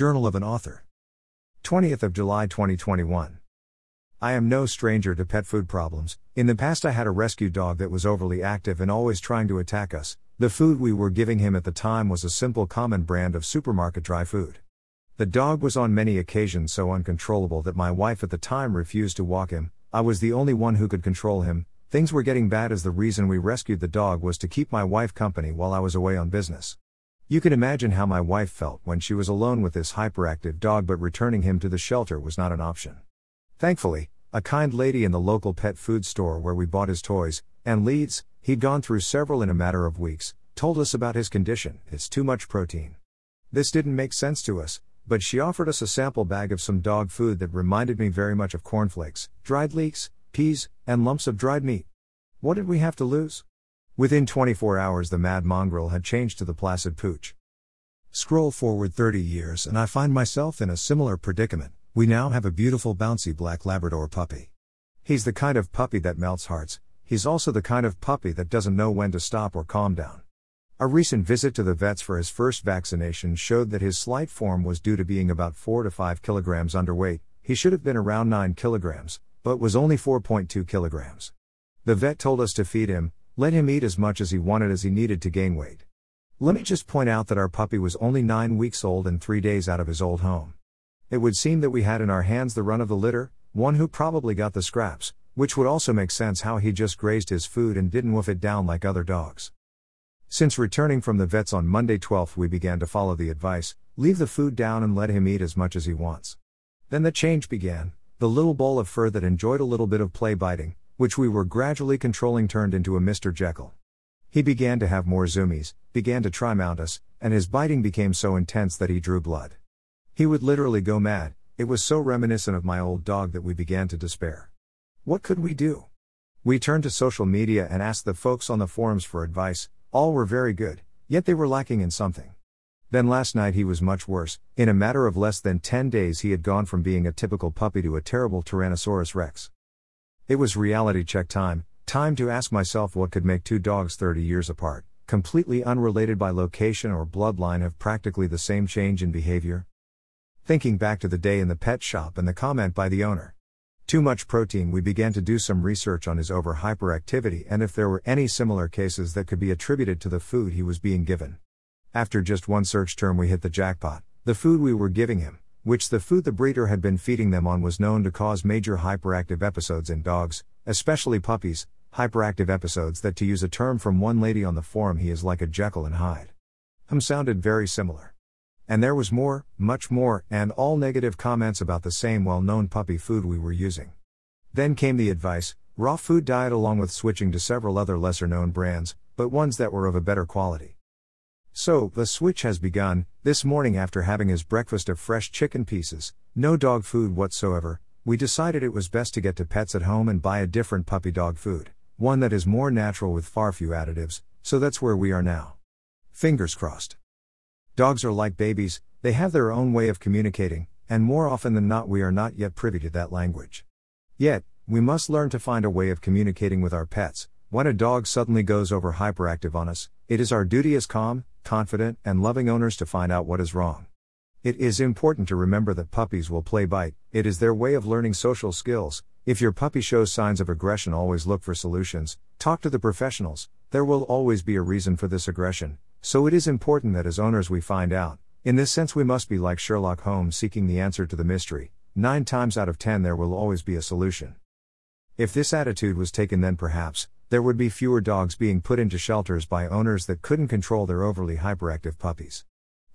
Journal of an Author. 20th of July 2021. I am no stranger to pet food problems. In the past, I had a rescue dog that was overly active and always trying to attack us. The food we were giving him at the time was a simple common brand of supermarket dry food. The dog was on many occasions so uncontrollable that my wife at the time refused to walk him. I was the only one who could control him. Things were getting bad as the reason we rescued the dog was to keep my wife company while I was away on business. You can imagine how my wife felt when she was alone with this hyperactive dog, but returning him to the shelter was not an option. Thankfully, a kind lady in the local pet food store where we bought his toys and leads, he'd gone through several in a matter of weeks, told us about his condition it's too much protein. This didn't make sense to us, but she offered us a sample bag of some dog food that reminded me very much of cornflakes, dried leeks, peas, and lumps of dried meat. What did we have to lose? Within 24 hours, the mad mongrel had changed to the placid pooch. Scroll forward 30 years, and I find myself in a similar predicament. We now have a beautiful, bouncy black Labrador puppy. He's the kind of puppy that melts hearts, he's also the kind of puppy that doesn't know when to stop or calm down. A recent visit to the vets for his first vaccination showed that his slight form was due to being about 4 to 5 kilograms underweight. He should have been around 9 kilograms, but was only 4.2 kilograms. The vet told us to feed him, let him eat as much as he wanted as he needed to gain weight. Let me just point out that our puppy was only nine weeks old and three days out of his old home. It would seem that we had in our hands the run of the litter, one who probably got the scraps, which would also make sense how he just grazed his food and didn't wolf it down like other dogs. Since returning from the vets on Monday 12th, we began to follow the advice leave the food down and let him eat as much as he wants. Then the change began. The little ball of fur that enjoyed a little bit of play biting, which we were gradually controlling, turned into a Mr. Jekyll. He began to have more zoomies, began to try mount us, and his biting became so intense that he drew blood. He would literally go mad, it was so reminiscent of my old dog that we began to despair. What could we do? We turned to social media and asked the folks on the forums for advice, all were very good, yet they were lacking in something. Then last night he was much worse, in a matter of less than 10 days he had gone from being a typical puppy to a terrible Tyrannosaurus rex. It was reality check time, time to ask myself what could make two dogs 30 years apart, completely unrelated by location or bloodline, have practically the same change in behavior. Thinking back to the day in the pet shop and the comment by the owner. Too much protein, we began to do some research on his over hyperactivity and if there were any similar cases that could be attributed to the food he was being given. After just one search term, we hit the jackpot. The food we were giving him, which the food the breeder had been feeding them on was known to cause major hyperactive episodes in dogs, especially puppies, hyperactive episodes that, to use a term from one lady on the forum, he is like a Jekyll and Hyde. Him sounded very similar. And there was more, much more, and all negative comments about the same well known puppy food we were using. Then came the advice raw food diet along with switching to several other lesser known brands, but ones that were of a better quality. So, the switch has begun. This morning, after having his breakfast of fresh chicken pieces, no dog food whatsoever, we decided it was best to get to pets at home and buy a different puppy dog food, one that is more natural with far few additives, so that's where we are now. Fingers crossed. Dogs are like babies, they have their own way of communicating, and more often than not, we are not yet privy to that language. Yet, we must learn to find a way of communicating with our pets. When a dog suddenly goes over hyperactive on us, it is our duty as calm, confident, and loving owners to find out what is wrong. It is important to remember that puppies will play bite, it is their way of learning social skills. If your puppy shows signs of aggression, always look for solutions, talk to the professionals, there will always be a reason for this aggression, so it is important that as owners we find out. In this sense, we must be like Sherlock Holmes seeking the answer to the mystery. Nine times out of ten, there will always be a solution. If this attitude was taken, then perhaps, there would be fewer dogs being put into shelters by owners that couldn't control their overly hyperactive puppies.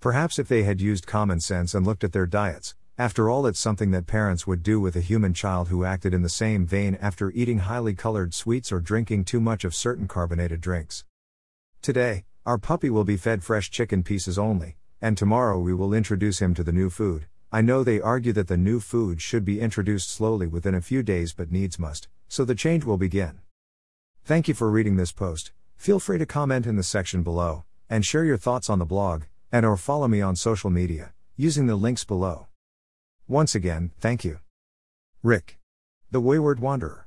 Perhaps if they had used common sense and looked at their diets, after all, it's something that parents would do with a human child who acted in the same vein after eating highly colored sweets or drinking too much of certain carbonated drinks. Today, our puppy will be fed fresh chicken pieces only, and tomorrow we will introduce him to the new food. I know they argue that the new food should be introduced slowly within a few days but needs must, so the change will begin. Thank you for reading this post. Feel free to comment in the section below and share your thoughts on the blog and or follow me on social media using the links below. Once again, thank you. Rick. The Wayward Wanderer.